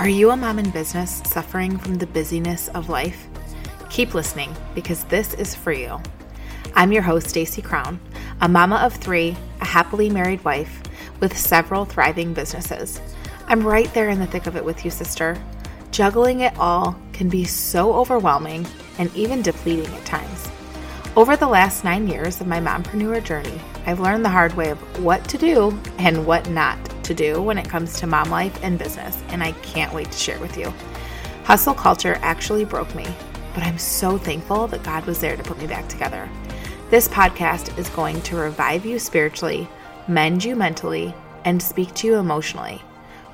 Are you a mom in business suffering from the busyness of life? Keep listening because this is for you. I'm your host, Stacy Crown, a mama of three, a happily married wife with several thriving businesses. I'm right there in the thick of it with you, sister. Juggling it all can be so overwhelming and even depleting at times. Over the last nine years of my mompreneur journey, I've learned the hard way of what to do and what not to do when it comes to mom life and business, and I can't wait to share with you. Hustle culture actually broke me, but I'm so thankful that God was there to put me back together. This podcast is going to revive you spiritually, mend you mentally, and speak to you emotionally.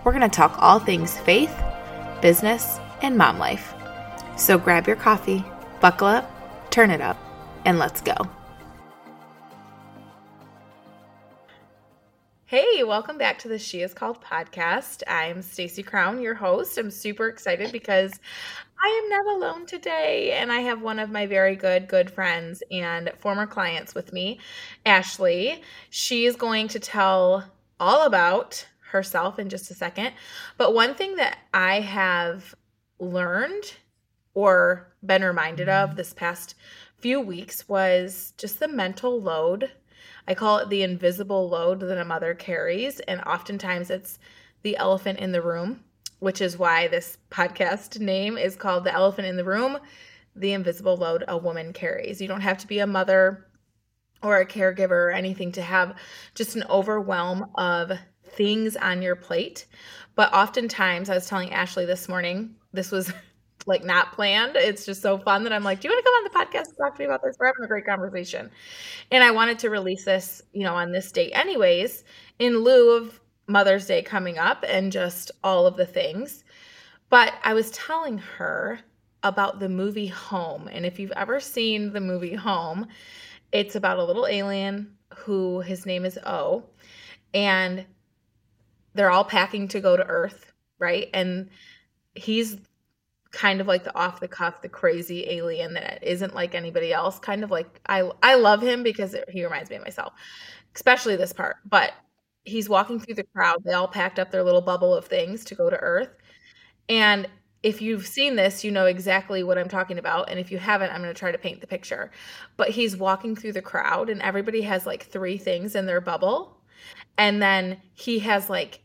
We're going to talk all things faith, business, and mom life. So grab your coffee, buckle up, turn it up, and let's go. Hey, welcome back to the She Is Called podcast. I'm Stacy Crown, your host. I'm super excited because I am not alone today, and I have one of my very good, good friends and former clients with me, Ashley. She is going to tell all about herself in just a second. But one thing that I have learned or been reminded of this past few weeks was just the mental load I call it the invisible load that a mother carries. And oftentimes it's the elephant in the room, which is why this podcast name is called The Elephant in the Room The Invisible Load a Woman Carries. You don't have to be a mother or a caregiver or anything to have just an overwhelm of things on your plate. But oftentimes, I was telling Ashley this morning, this was like not planned. It's just so fun that I'm like, do you want to come on the podcast and talk to me about this? We're having a great conversation. And I wanted to release this, you know, on this date anyways, in lieu of Mother's Day coming up and just all of the things. But I was telling her about the movie Home. And if you've ever seen the movie Home, it's about a little alien who his name is O. And they're all packing to go to Earth, right? And he's kind of like the off the cuff, the crazy alien that isn't like anybody else. Kind of like I I love him because it, he reminds me of myself, especially this part. But he's walking through the crowd. They all packed up their little bubble of things to go to Earth, and if you've seen this, you know exactly what I'm talking about. And if you haven't, I'm going to try to paint the picture. But he's walking through the crowd, and everybody has like three things in their bubble. And then he has like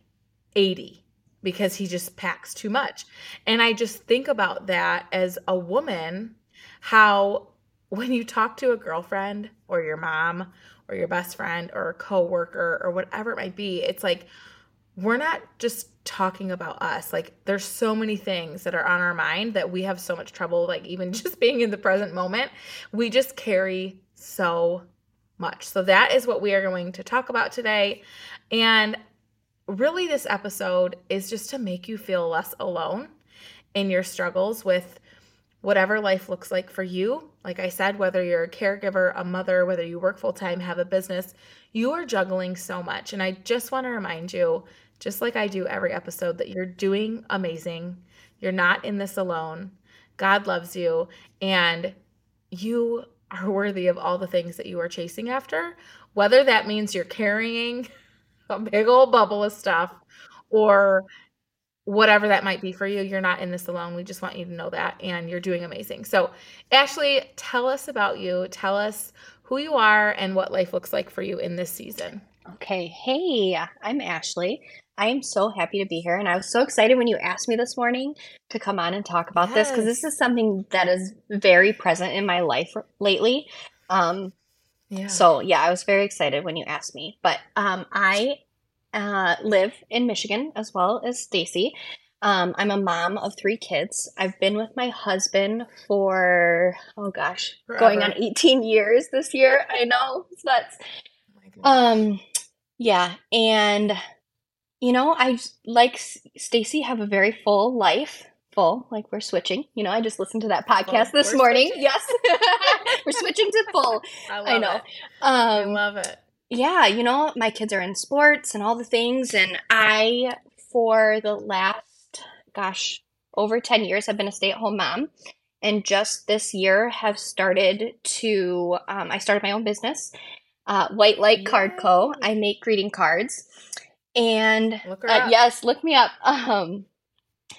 80 because he just packs too much. And I just think about that as a woman, how when you talk to a girlfriend or your mom or your best friend or a coworker or whatever it might be, it's like we're not just talking about us. Like there's so many things that are on our mind that we have so much trouble like even just being in the present moment. We just carry so much. So that is what we are going to talk about today. And really, this episode is just to make you feel less alone in your struggles with whatever life looks like for you. Like I said, whether you're a caregiver, a mother, whether you work full time, have a business, you are juggling so much. And I just want to remind you, just like I do every episode, that you're doing amazing. You're not in this alone. God loves you, and you are worthy of all the things that you are chasing after, whether that means you're carrying a big old bubble of stuff or whatever that might be for you. You're not in this alone. We just want you to know that and you're doing amazing. So, Ashley, tell us about you. Tell us who you are and what life looks like for you in this season. Okay. Hey, I'm Ashley. I am so happy to be here. And I was so excited when you asked me this morning to come on and talk about yes. this because this is something that is very present in my life lately. Um, yeah. So yeah, I was very excited when you asked me. But um, I uh, live in Michigan as well as Stacy. Um, I'm a mom of three kids. I've been with my husband for oh gosh, Forever. going on 18 years this year. I know it's nuts. Oh um, yeah, and you know, I like Stacy have a very full life full like we're switching you know i just listened to that podcast this morning switching. yes we're switching to full i, I know it. Um, i love it yeah you know my kids are in sports and all the things and i for the last gosh over 10 years have been a stay-at-home mom and just this year have started to. Um, I started my own business, uh, White Light Card Co. I make greeting cards, and uh, yes, look me up. Um,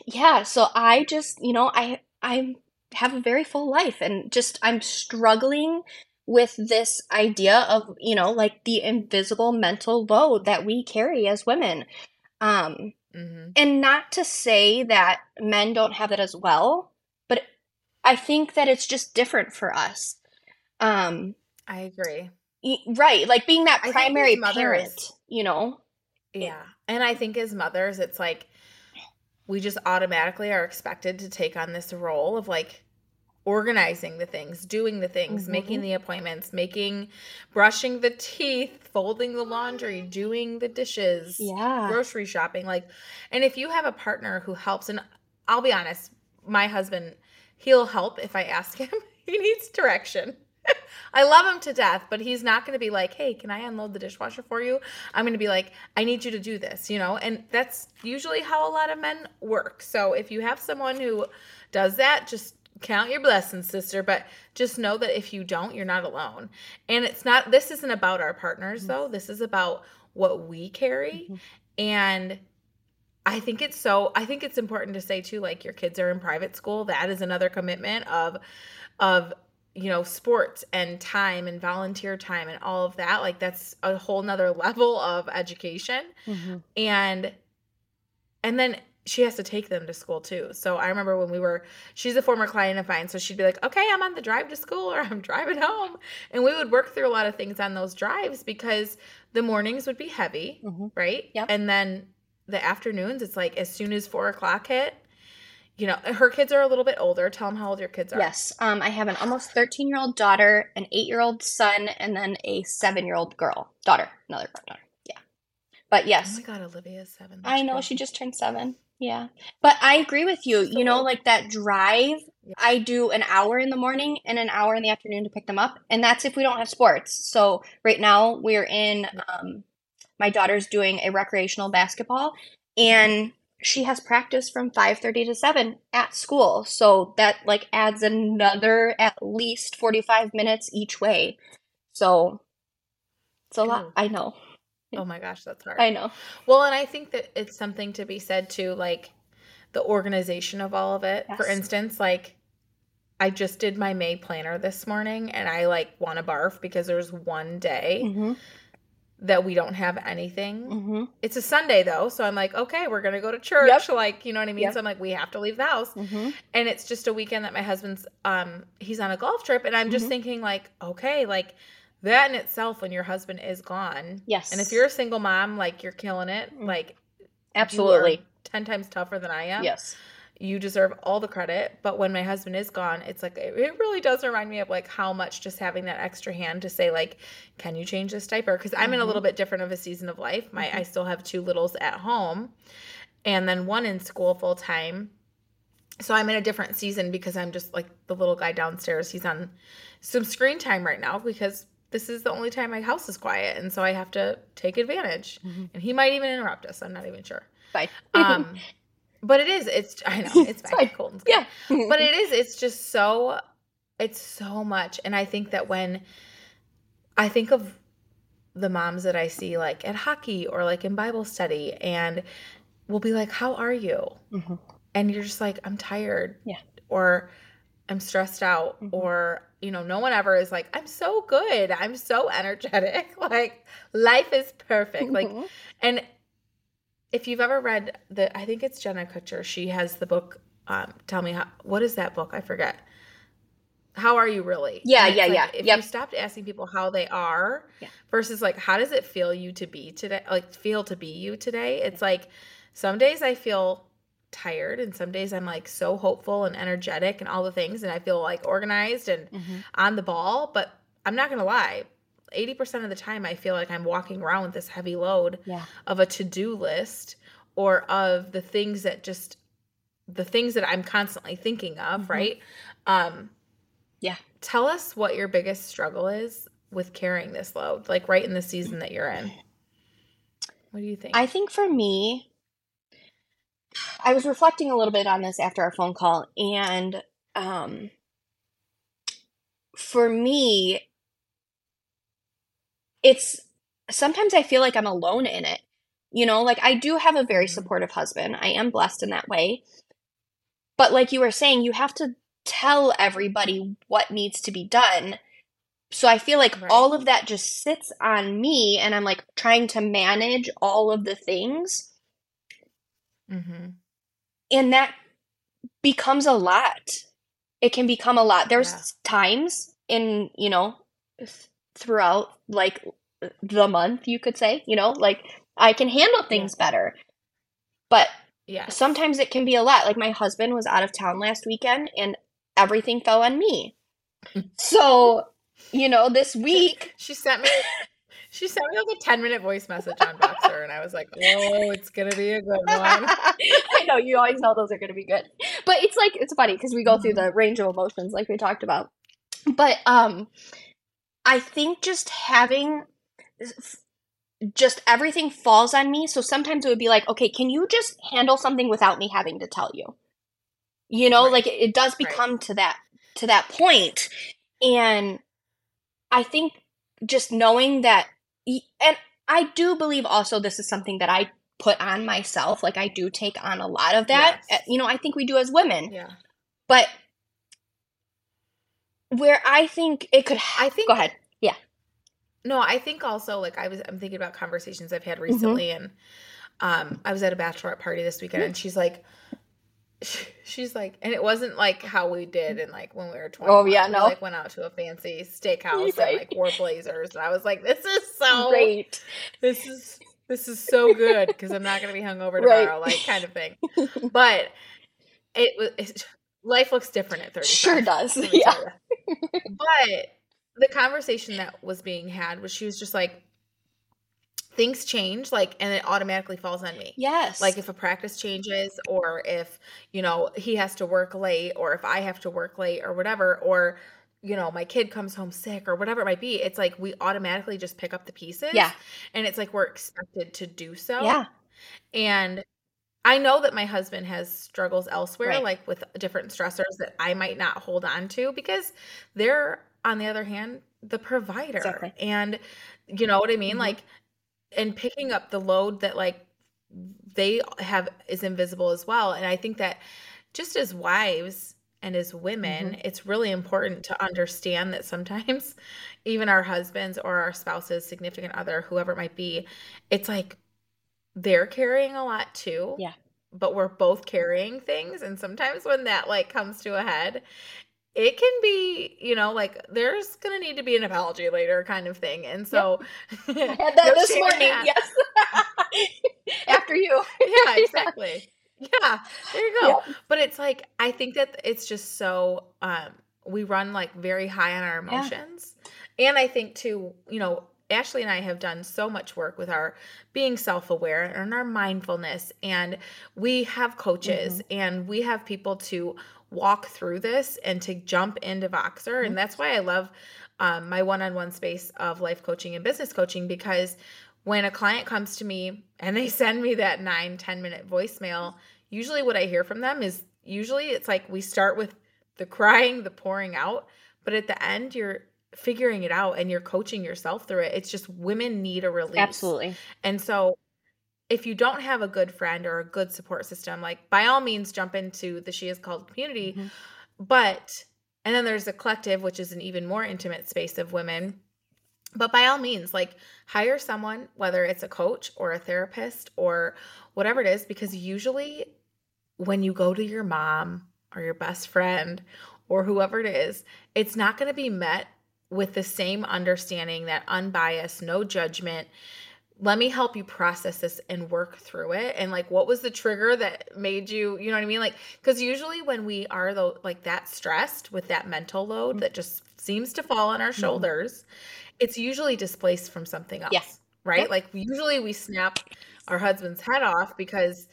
yeah, so I just you know I I have a very full life, and just I'm struggling with this idea of you know like the invisible mental load that we carry as women. Um mm-hmm. and not to say that men don't have it as well but i think that it's just different for us. Um i agree. right like being that primary parent you know? Yeah and i think as mothers it's like we just automatically are expected to take on this role of like organizing the things, doing the things, mm-hmm. making the appointments, making brushing the teeth, folding the laundry, doing the dishes, yeah, grocery shopping like and if you have a partner who helps and I'll be honest, my husband he'll help if I ask him. he needs direction. I love him to death, but he's not going to be like, "Hey, can I unload the dishwasher for you?" I'm going to be like, "I need you to do this," you know? And that's usually how a lot of men work. So if you have someone who does that, just count your blessings, sister, but just know that if you don't, you're not alone. And it's not, this isn't about our partners, though. This is about what we carry. Mm-hmm. And I think it's so, I think it's important to say, too, like your kids are in private school. That is another commitment of, of, you know sports and time and volunteer time and all of that like that's a whole nother level of education mm-hmm. and and then she has to take them to school too. So I remember when we were, she's a former client of mine. So she'd be like, okay, I'm on the drive to school or I'm driving home. And we would work through a lot of things on those drives because the mornings would be heavy, mm-hmm. right? Yep. And then the afternoons, it's like as soon as four o'clock hit, you know, her kids are a little bit older. Tell them how old your kids are. Yes. Um, I have an almost 13 year old daughter, an eight year old son, and then a seven year old girl, daughter, another daughter. Yeah. But yes. Oh my God, Olivia's seven. That's I know. Crazy. She just turned seven. Yeah. But I agree with you. You know, like that drive, I do an hour in the morning and an hour in the afternoon to pick them up. And that's if we don't have sports. So right now we're in, um, my daughter's doing a recreational basketball and she has practice from 5.30 to 7 at school so that like adds another at least 45 minutes each way so it's a lot i know Oh my gosh, that's hard. I know. Well, and I think that it's something to be said to like the organization of all of it. Yes. For instance, like I just did my May planner this morning and I like want to barf because there's one day mm-hmm. That we don't have anything. Mm-hmm. It's a Sunday though, so I'm like, okay, we're gonna go to church. Yep. Like, you know what I mean? Yep. So I'm like, we have to leave the house. Mm-hmm. And it's just a weekend that my husband's um he's on a golf trip and I'm just mm-hmm. thinking like, okay, like that in itself when your husband is gone yes and if you're a single mom like you're killing it mm. like absolutely 10 times tougher than i am yes you deserve all the credit but when my husband is gone it's like it really does remind me of like how much just having that extra hand to say like can you change this diaper because i'm mm-hmm. in a little mm-hmm. bit different of a season of life my mm-hmm. i still have two littles at home and then one in school full time so i'm in a different season because i'm just like the little guy downstairs he's on some screen time right now because this is the only time my house is quiet, and so I have to take advantage. Mm-hmm. And he might even interrupt us. I'm not even sure. Bye. um, but it is. It's I know it's, fine. Cold yeah. but it is. It's just so. It's so much, and I think that when I think of the moms that I see like at hockey or like in Bible study, and we'll be like, "How are you?" Mm-hmm. And you're just like, "I'm tired." Yeah. Or I'm stressed out mm-hmm. or you know no one ever is like I'm so good. I'm so energetic. like life is perfect. Mm-hmm. Like and if you've ever read the I think it's Jenna Kutcher, she has the book um tell me how what is that book? I forget. How are you really? Yeah, yeah, like, yeah. If yep. you stopped asking people how they are yeah. versus like how does it feel you to be today like feel to be you today? It's like some days I feel tired and some days I'm like so hopeful and energetic and all the things and I feel like organized and mm-hmm. on the ball, but I'm not to lie. 80% of the time I feel like I'm walking around with this heavy load yeah. of a to-do list or of the things that just the things that I'm constantly thinking of, mm-hmm. right? Um yeah. Tell us what your biggest struggle is with carrying this load, like right in the season that you're in. What do you think? I think for me, I was reflecting a little bit on this after our phone call, and um for me it's sometimes I feel like I'm alone in it. You know, like I do have a very Mhm. supportive husband. I am blessed in that way. But like you were saying, you have to tell everybody what needs to be done. So I feel like Right. all of that just sits on me and I'm like trying to manage all of the things Mhm. and that becomes a lot. It can become a lot. There's Yeah. times in, you know, throughout like the month, you could say, you know, like I can handle things better. But Yes. sometimes it can be a lot. Like my husband was out of town last weekend and everything fell on me. So, you know, this week, She sent me she sent me like a 10 minute voice message on Voxer and I was like, "Oh, it's going to be a good one." I know you always know those are going to be good. But it's like it's funny because we go through the range of emotions like we talked about. But um I think just having just everything falls on me. So sometimes it would be like, okay, can you just handle something without me having to tell you? You know, Right. like it, it does Right. become to that to that point. And I think just knowing that and I do believe also this is something that I put on myself. Like I do take on a lot of that. Yes. Uh, You know, I think we do as women. Yeah. But where I think it could I think go ahead. Yeah. No, I think also like I was I'm thinking about conversations I've had Mm-hmm. recently and um I was at a bachelorette party this weekend and she's like she's like and it wasn't like how we did and like when we were 20 Oh, yeah, we no. like went out to a fancy steakhouse Right. and like wore blazers and I was like this is so Great. this is this is so good because I'm not going to be hungover Right. tomorrow like kind of thing. But it was it's, life looks different at 30. Sure does. Yeah. But the conversation that was being had was she was just like things change like and it automatically falls on me. Yes. Like if a practice changes or if, you know, he has to work late or if I have to work late or whatever or you know, my kid comes home sick or whatever it might be, it's like we automatically just pick up the pieces. Yeah. And it's like we're expected to do so. Yeah. And I know that my husband has struggles elsewhere, Right. like with different stressors that I might not hold on to because they're, on the other hand, the provider. Exactly. And you know what I mean? Mhm. Like, and picking up the load that like they have is invisible as well. And I think that just as wives and as women, it's really important to understand that sometimes even our husbands or our spouses, significant other, whoever it might be, it's like they're carrying a lot too. Yeah. But we're both carrying things. And sometimes when that like comes to a head, it can be, you know, like there's gonna need to be an apology later kind of thing. And so I had that this morning. that. Yes. After you. yeah, exactly. Yeah, there you go. Yeah. But it's like I think that it's just so um we run like very high on our Yeah. emotions. And I think too, you know, Ashley and I have done so much work with our being self-aware and our mindfulness and we have coaches Mm-hmm. and we have people to walk through this and to jump into Voxer Mm-hmm. and that's why I love um, my one-on-one space of life coaching and business coaching because when a client comes to me and they send me that nine ten minute voicemail usually what i hear from them is usually it's like we start with the crying the pouring out but at the end you're figuring it out and you're coaching yourself through it it's just women need a release Absolutely. and so if you don't have a good friend or a good support system like by all means jump into the she is called community Mhm. but and then there's a collective which is an even more intimate space of women but by all means like hire someone whether it's a coach or a therapist or whatever it is because usually when you go to your mom or your best friend or whoever it is it's not going to be met with the same understanding that unbiased no judgment. Let me help you process this and work through it. And like what was the trigger that made you you know what i mean? Like because usually when we are though like that stressed with that mental load that just seems to fall on our mm-hmm. shoulders it's usually displaced from something else right? Yep. like usually we snap our husband's head off because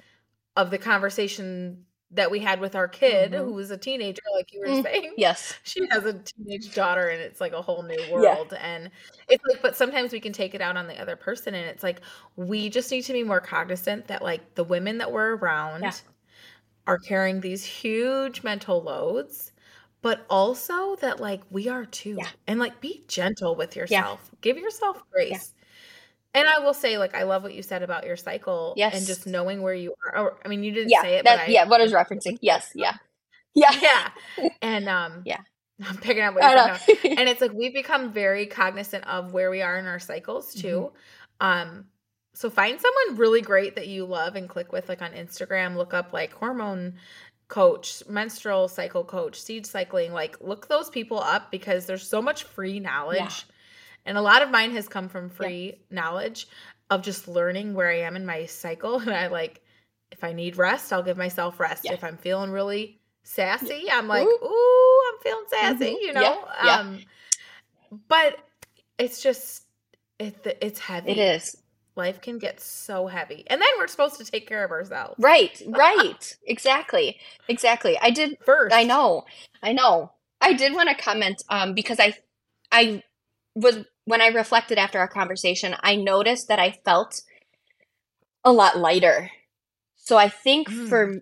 of the conversation that we had with our kid Mhm. who was a teenager like you were Mm, saying Yes. she has a teenage daughter and it's like a whole new world and it's like but sometimes we can take it out on the other person and it's like we just need to be more cognizant that like the women that we're around Yeah. are carrying these huge mental loads but also that like we are too. Yeah. And like be gentle with yourself. Give yourself grace. And I will say, like, I love what you said about your cycle Yes. and just knowing where you are. Or, I mean, you didn't Yeah, say it, that, but I, yeah, what I was referencing. Yes, yeah. Yeah. yeah. And um, Yeah. I'm picking up what you I said. know. And it's like we've become very cognizant of where we are in our cycles too. Mm-hmm. Um, so find someone really great that you love and click with, like on Instagram. Look up like hormone coach, menstrual cycle coach, seed cycling. Like look those people up because there's so much free knowledge, and a lot of mine has come from free knowledge of just learning where I am in my cycle. And I like, if I need rest, I'll give myself rest. Yeah. If I'm feeling really sassy, I'm like, Ooh. ooh, I'm feeling sassy, Mhm. you know. yeah. Um, but it's just it, it's heavy. It is. Life can get so heavy, and then we're supposed to take care of ourselves Right, right. exactly. Exactly. I did first. I know. I know. I did want to comment um because I I was when I reflected after our conversation, I noticed that I felt a lot lighter. So I think Mm. for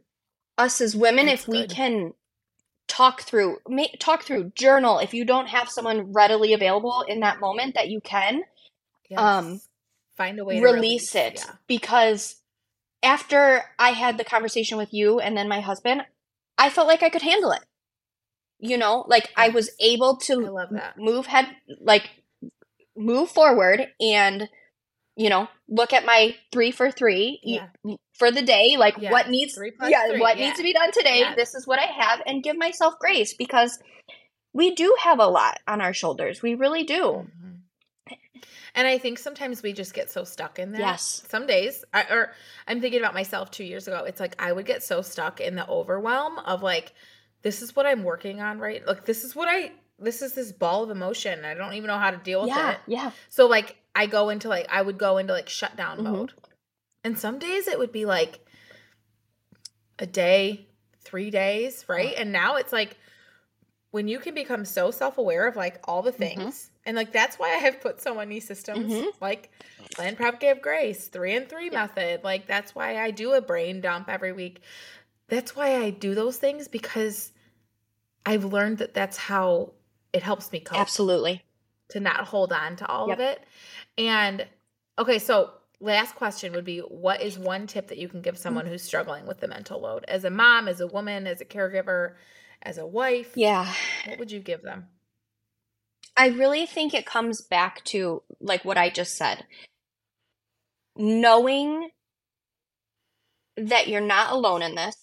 us as women That's if we good. can talk through ma- talk through journal if you don't have someone readily available in that moment that you can Yes. um, find a way to release, to it Yeah. because after I had the conversation with you and then my husband, I felt like I could handle it. You know, like I was Yes. able to love that. move head like move forward and you know, look at my 3 for 3 e- Yeah. for the day, like Yeah. what needs Three yeah, three, what yeah. needs to be done today. Yes. This is what I have and give myself grace because we do have a lot on our shoulders. We really do. Mhm. And I think sometimes we just get so stuck in that. Yes. Some days, I, or I'm thinking about myself two years ago. It's like I would get so stuck in the overwhelm of like, this is what I'm working on, right? Like, this is what I, this is this ball of emotion. I don't even know how to deal with Yeah, it. yeah. So like I go into like I would go into like shutdown Mhm. mode. And some days it would be like a day, 3 days, right? And now it's like when you can become so self-aware of like all the Mhm. things. And like that's why I have put so many systems Mhm. like plan prep give grace, 3 and 3 Yeah. method. Like that's why I do a brain dump every week. That's why I do those things because I've learned that that's how it helps me cope Absolutely. to not hold on to all of it. And okay, so last question would be what is one tip that you can give someone mm. who's struggling with the mental load as a mom, as a woman, as a caregiver, as a wife? Yeah. What would you give them? I really think it comes back to like what I just said. Knowing that you're not alone in this,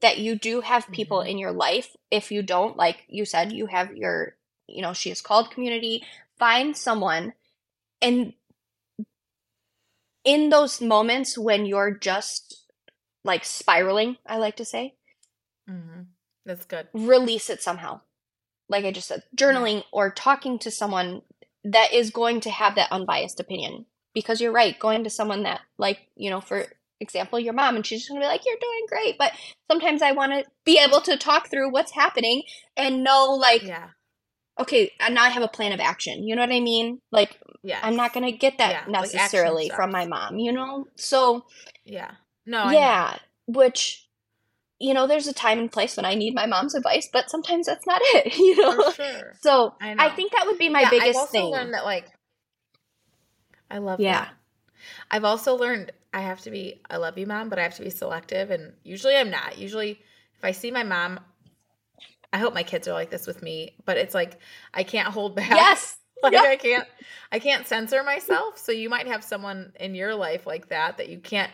that you do have people Mhm. in your life. If you don't, like you said, you have your, you know, she is called community. Find someone and in those moments when you're just like spiraling, I like to say, Mm-hmm. That's good. release it somehow. Like I just said, journaling or talking to someone that is going to have that unbiased opinion. Because you're right, going to someone that, like, you know, for example, your mom, and she's just gonna be like, You're doing great. But sometimes I wanna be able to talk through what's happening and know, like, Yeah. okay, and now I have a plan of action. You know what I mean? Like, Yeah. I'm not gonna get that Yeah, like necessarily from my mom, you know? So, Yeah. No, know. yeah, which you know, there's a time and place when I need my mom's advice, but sometimes that's not it, you know. Sure. So I I, think that would be my Yeah, I've biggest also thing. learned that like I love Yeah. that. I've also learned I have to be I love you mom, but I have to be selective and usually I'm not. Usually if I see my mom I hope my kids are like this with me, but it's like I can't hold back. yes, Like Yeah. I can't I can't censor myself. So you might have someone in your life like that that you can't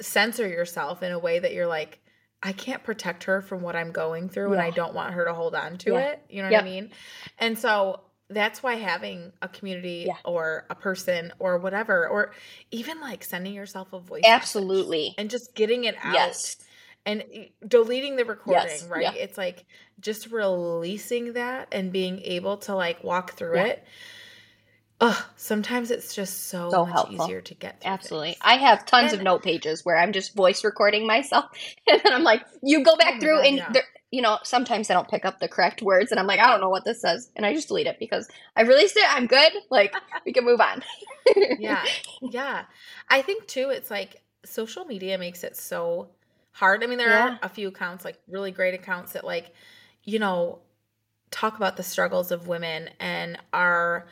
censor yourself in a way that you're like I can't protect her from what I'm going through and I don't want her to hold on to Yeah. it. You know Yep. what I mean? And so that's why having a community Yeah. or a person or whatever or even like sending yourself a voice absolutely. and just getting it out Yes, and deleting the recording, Yes, right? yeah. It's like just releasing that and being able to like walk through Yeah. it. Ugh, sometimes it's just so, So much helpful. easier to get absolutely. things. I have tons of note pages where I'm just voice recording myself, and then I'm like, you go Oh back my through, God, and yeah. there, you know, sometimes I don't pick up the correct words, and I'm like, I don't know what this says, and I just delete it because I released it. I'm good. Like we can move on. yeah. Yeah. I think too, it's like social media makes it so hard. I mean, there Yeah. are a few accounts, like really great accounts that like you know, talk about the struggles of women and are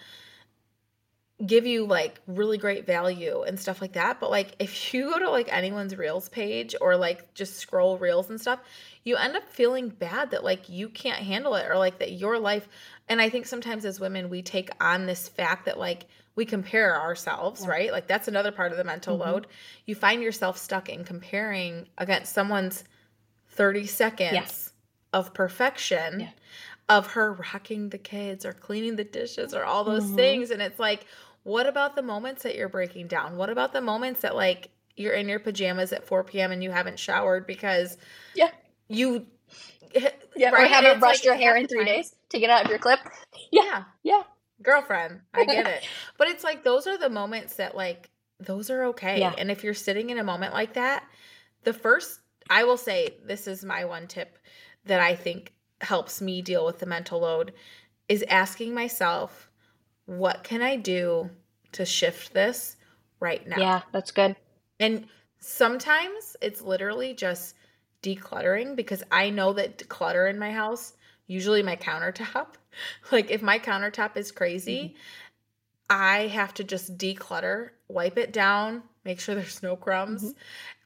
give you like really great value and stuff like that. But like if you go to like anyone's reels page or like just scroll reels and stuff, you end up feeling bad that like you can't handle it or like that your life and I think sometimes as women we take on this fact that like we compare ourselves, yeah. right? Like that's another part of the mental mm-hmm. load. You find yourself stuck in comparing against someone's 30 seconds yes. of perfection. Yeah of her rocking the kids or cleaning the dishes or all those mm-hmm. things and it's like what about the moments that you're breaking down? What about the moments that like you're in your pajamas at 4 p.m. and you haven't showered because yeah you yeah right? or haven't brushed like, your hair in three time. days to get out of your clip. Yeah, yeah, girlfriend, I get it. but it's like those are the moments that like those are okay. Yeah. And if you're sitting in a moment like that, the first I will say this is my one tip that I think helps me deal with the mental load is asking myself what can I do to shift this right now? Yeah, that's good. And sometimes it's literally just decluttering because I know that clutter in my house, usually my countertop, like if my countertop is crazy, mm-hmm. I have to just declutter, wipe it down, make sure there's no crumbs, mm-hmm.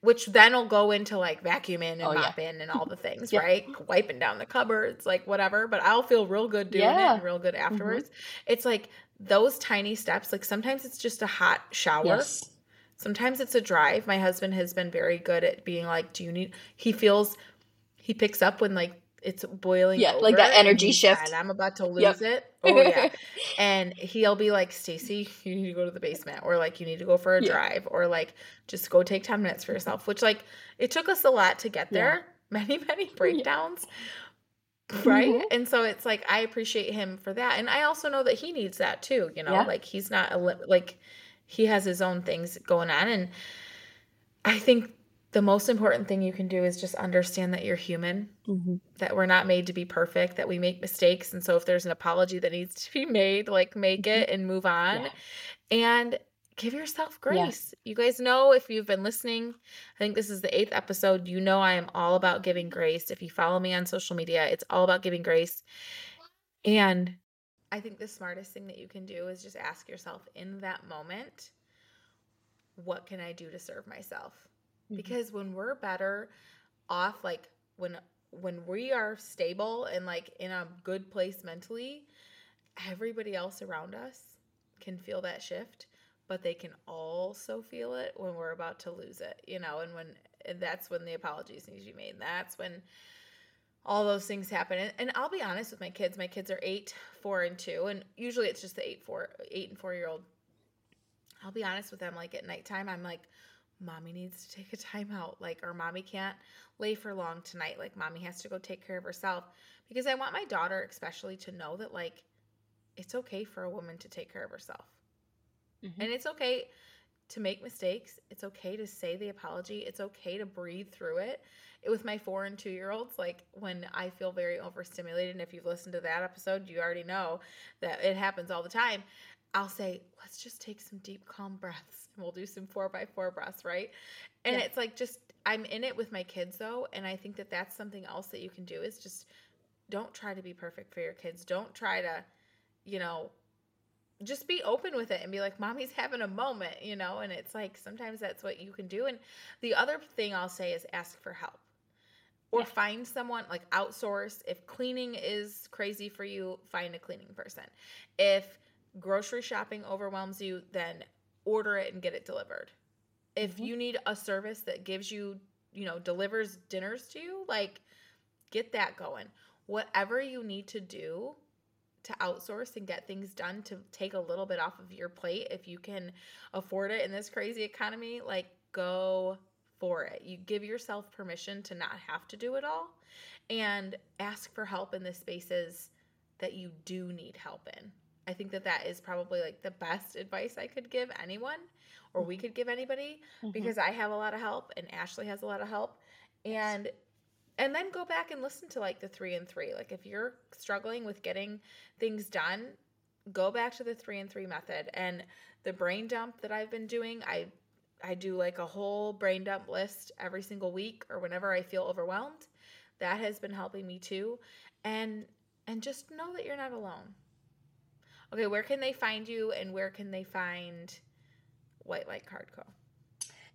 which then will go into like vacuuming and oh, mopping yeah. and all the things, right? Wiping down the cupboards, like whatever. But I'll feel real good doing yeah. it and real good mm-hmm. afterwards. Mm-hmm. It's like those tiny steps, like sometimes it's just a hot shower. Yes. Sometimes it's a drive. My husband has been very good at being like, do you need, he feels, he picks up when like it's boiling yeah like that energy shift and i'm about to lose yep. it oh yeah and he'll be like stacy you need to go to the basement or like you need to go for a yeah. drive or like just go take 10 minutes for yourself which like it took us a lot to get there yeah. many many breakdowns right mm-hmm. and so it's like i appreciate him for that and i also know that he needs that too you know yeah. like he's not a like he has his own things going on and i think the most important thing you can do is just understand that you're human mm-hmm. that we're not made to be perfect that we make mistakes and so if there's an apology that needs to be made like make mm-hmm. it and move on yeah. and give yourself grace. Yeah. You guys know if you've been listening, I think this is the eighth episode. You know, I am all about giving grace. If you follow me on social media, it's all about giving grace. And I think the smartest thing that you can do is just ask yourself in that moment, what can I do to serve myself? Mm-hmm. Because when we're better off, like when when we are stable and like in a good place mentally, everybody else around us can feel that shift but they can also feel it when we're about to lose it, you know, and when and that's when the apologies need to be made. That's when all those things happen. And, and, I'll be honest with my kids. My kids are eight, four, and two, and usually it's just the eight, four, eight and four year old. I'll be honest with them. Like at nighttime, I'm like, mommy needs to take a time out. Like, or mommy can't lay for long tonight. Like, mommy has to go take care of herself because I want my daughter, especially, to know that like it's okay for a woman to take care of herself. Mm-hmm. And it's okay to make mistakes. It's okay to say the apology. It's okay to breathe through it. it with my four and two year olds, like when I feel very overstimulated, and if you've listened to that episode, you already know that it happens all the time. I'll say, let's just take some deep, calm breaths and we'll do some four by four breaths, right? And yeah. it's like just, I'm in it with my kids though. And I think that that's something else that you can do is just don't try to be perfect for your kids. Don't try to, you know, just be open with it and be like mommy's having a moment you know? And it's like sometimes that's what you can do. And the other thing i'll say is ask for help or yeah. find someone like outsource. If cleaning is crazy for you find a cleaning person. If grocery shopping overwhelms you then order it and get it delivered. If mm-hmm. you need a service that gives you you know delivers dinners to you like get that going. Whatever you need to do to outsource and get things done to take a little bit off of your plate if you can afford it in this crazy economy like go for it you give yourself permission to not have to do it all and ask for help in the spaces that you do need help in i think that that is probably like the best advice i could give anyone or we mm-hmm. could give anybody mm-hmm. because i have a lot of help and ashley has a lot of help and and then go back and listen to like the three and three. Like if you're struggling with getting things done, go back to the three and three method. And the brain dump that I've been doing, I I do like a whole brain dump list every single week or whenever I feel overwhelmed. that has been helping me too. And and just know that you're not alone. Okay, where can they find you and where can they find White Light Card Co?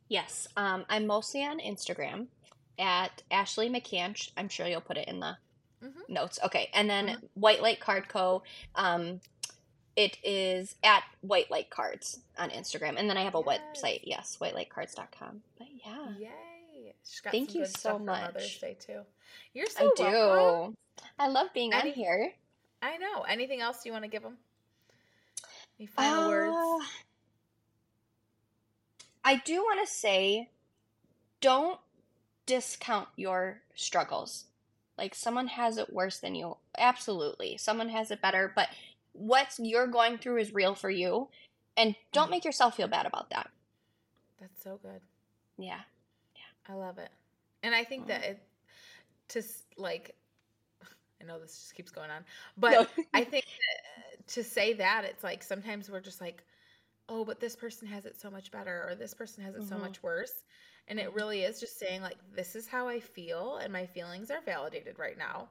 Yes, um, I'm mostly on Instagram at Ashley McAnsch. I'm sure you'll put it in the mm-hmm. notes. Okay, and then mm-hmm. White Light Card Co. Um, it is at White Light Cards on Instagram, and then I have a yes. website. Yes, whitelightcards.com. But yeah, yay! Thank you so much. Mother's Day too. You're so I welcome. do. I love being Any, on here. I know. Anything else you want to give them? Any final uh, words? I do want to say, don't discount your struggles. Like someone has it worse than you. Absolutely. Someone has it better, but what you're going through is real for you. And don't mm. make yourself feel bad about that. That's so good. Yeah. Yeah. I love it. And I think mm. that it to like I know this just keeps going on, but no. I think to say that it's like sometimes we're just like, oh, but this person has it so much better, or this person has it mm-hmm. so much worse, and it mm-hmm. really is just saying like, this is how I feel, and my feelings are validated right now.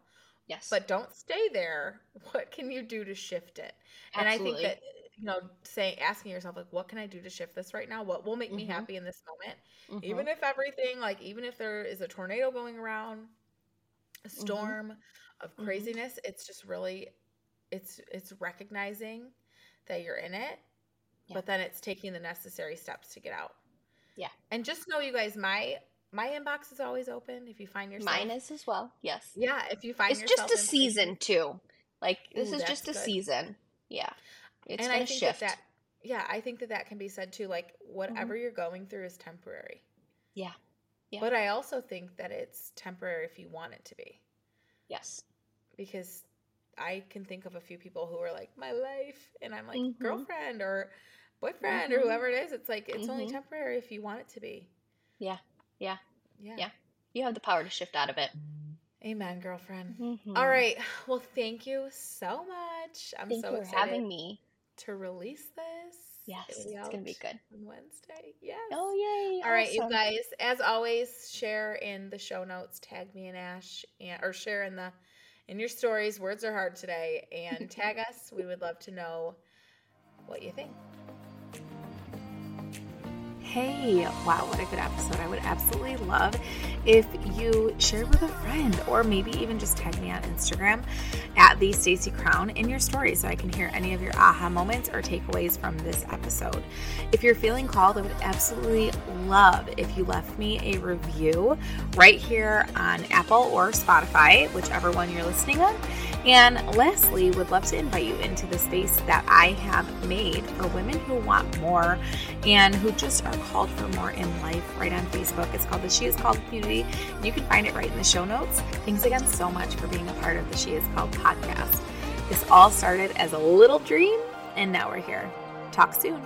Yes, but don't stay there. What can you do to shift it? Absolutely. And I think that you know, saying asking yourself like, what can I do to shift this right now? What will make mm-hmm. me happy in this moment? Mm-hmm. Even if everything like, even if there is a tornado going around, a mm-hmm. storm of mm-hmm. craziness, it's just really, it's it's recognizing that you're in it, yeah. but then it's taking the necessary steps to get out. Yeah. And just know, you guys, my my inbox is always open. If you find yourself, mine is as well. Yes. Yeah. If you find it's just a season too. Like this Ooh, is just a good. season. Yeah. It's and I think shift. that, that yeah, I think that that can be said too. Like whatever mm-hmm. you're going through is temporary. Yeah. Yeah. But I also think that it's temporary if you want it to be. Yes. Because I can think of a few people who are like, my life. And I'm like, mm-hmm. girlfriend or boyfriend mm-hmm. or whoever it is. It's like, it's mm-hmm. only temporary if you want it to be. Yeah. Yeah. Yeah. Yeah. You have the power to shift out of it. Amen, girlfriend. Mm-hmm. All right. Well, thank you so much. I'm thank so you excited having me to release this. Yes, it's gonna be good on Wednesday. Yes. Oh yay! All awesome. right, you guys. As always, share in the show notes. Tag me and Ash, and or share in the in your stories. Words are hard today, and tag us. We would love to know what you think. Hey, wow, what a good episode. I would absolutely love if you shared with a friend or maybe even just tag me on Instagram at the Stacy Crown in your story so I can hear any of your aha moments or takeaways from this episode. If you're feeling called, I would absolutely love if you left me a review right here on Apple or Spotify, whichever one you're listening on. And lastly, would love to invite you into the space that I have made for women who want more and who just are called for more in life right on Facebook. It's called the She Is Called Community. You can find it right in the show notes. Thanks again so much for being a part of the She Is Called podcast. This all started as a little dream, and now we're here. Talk soon.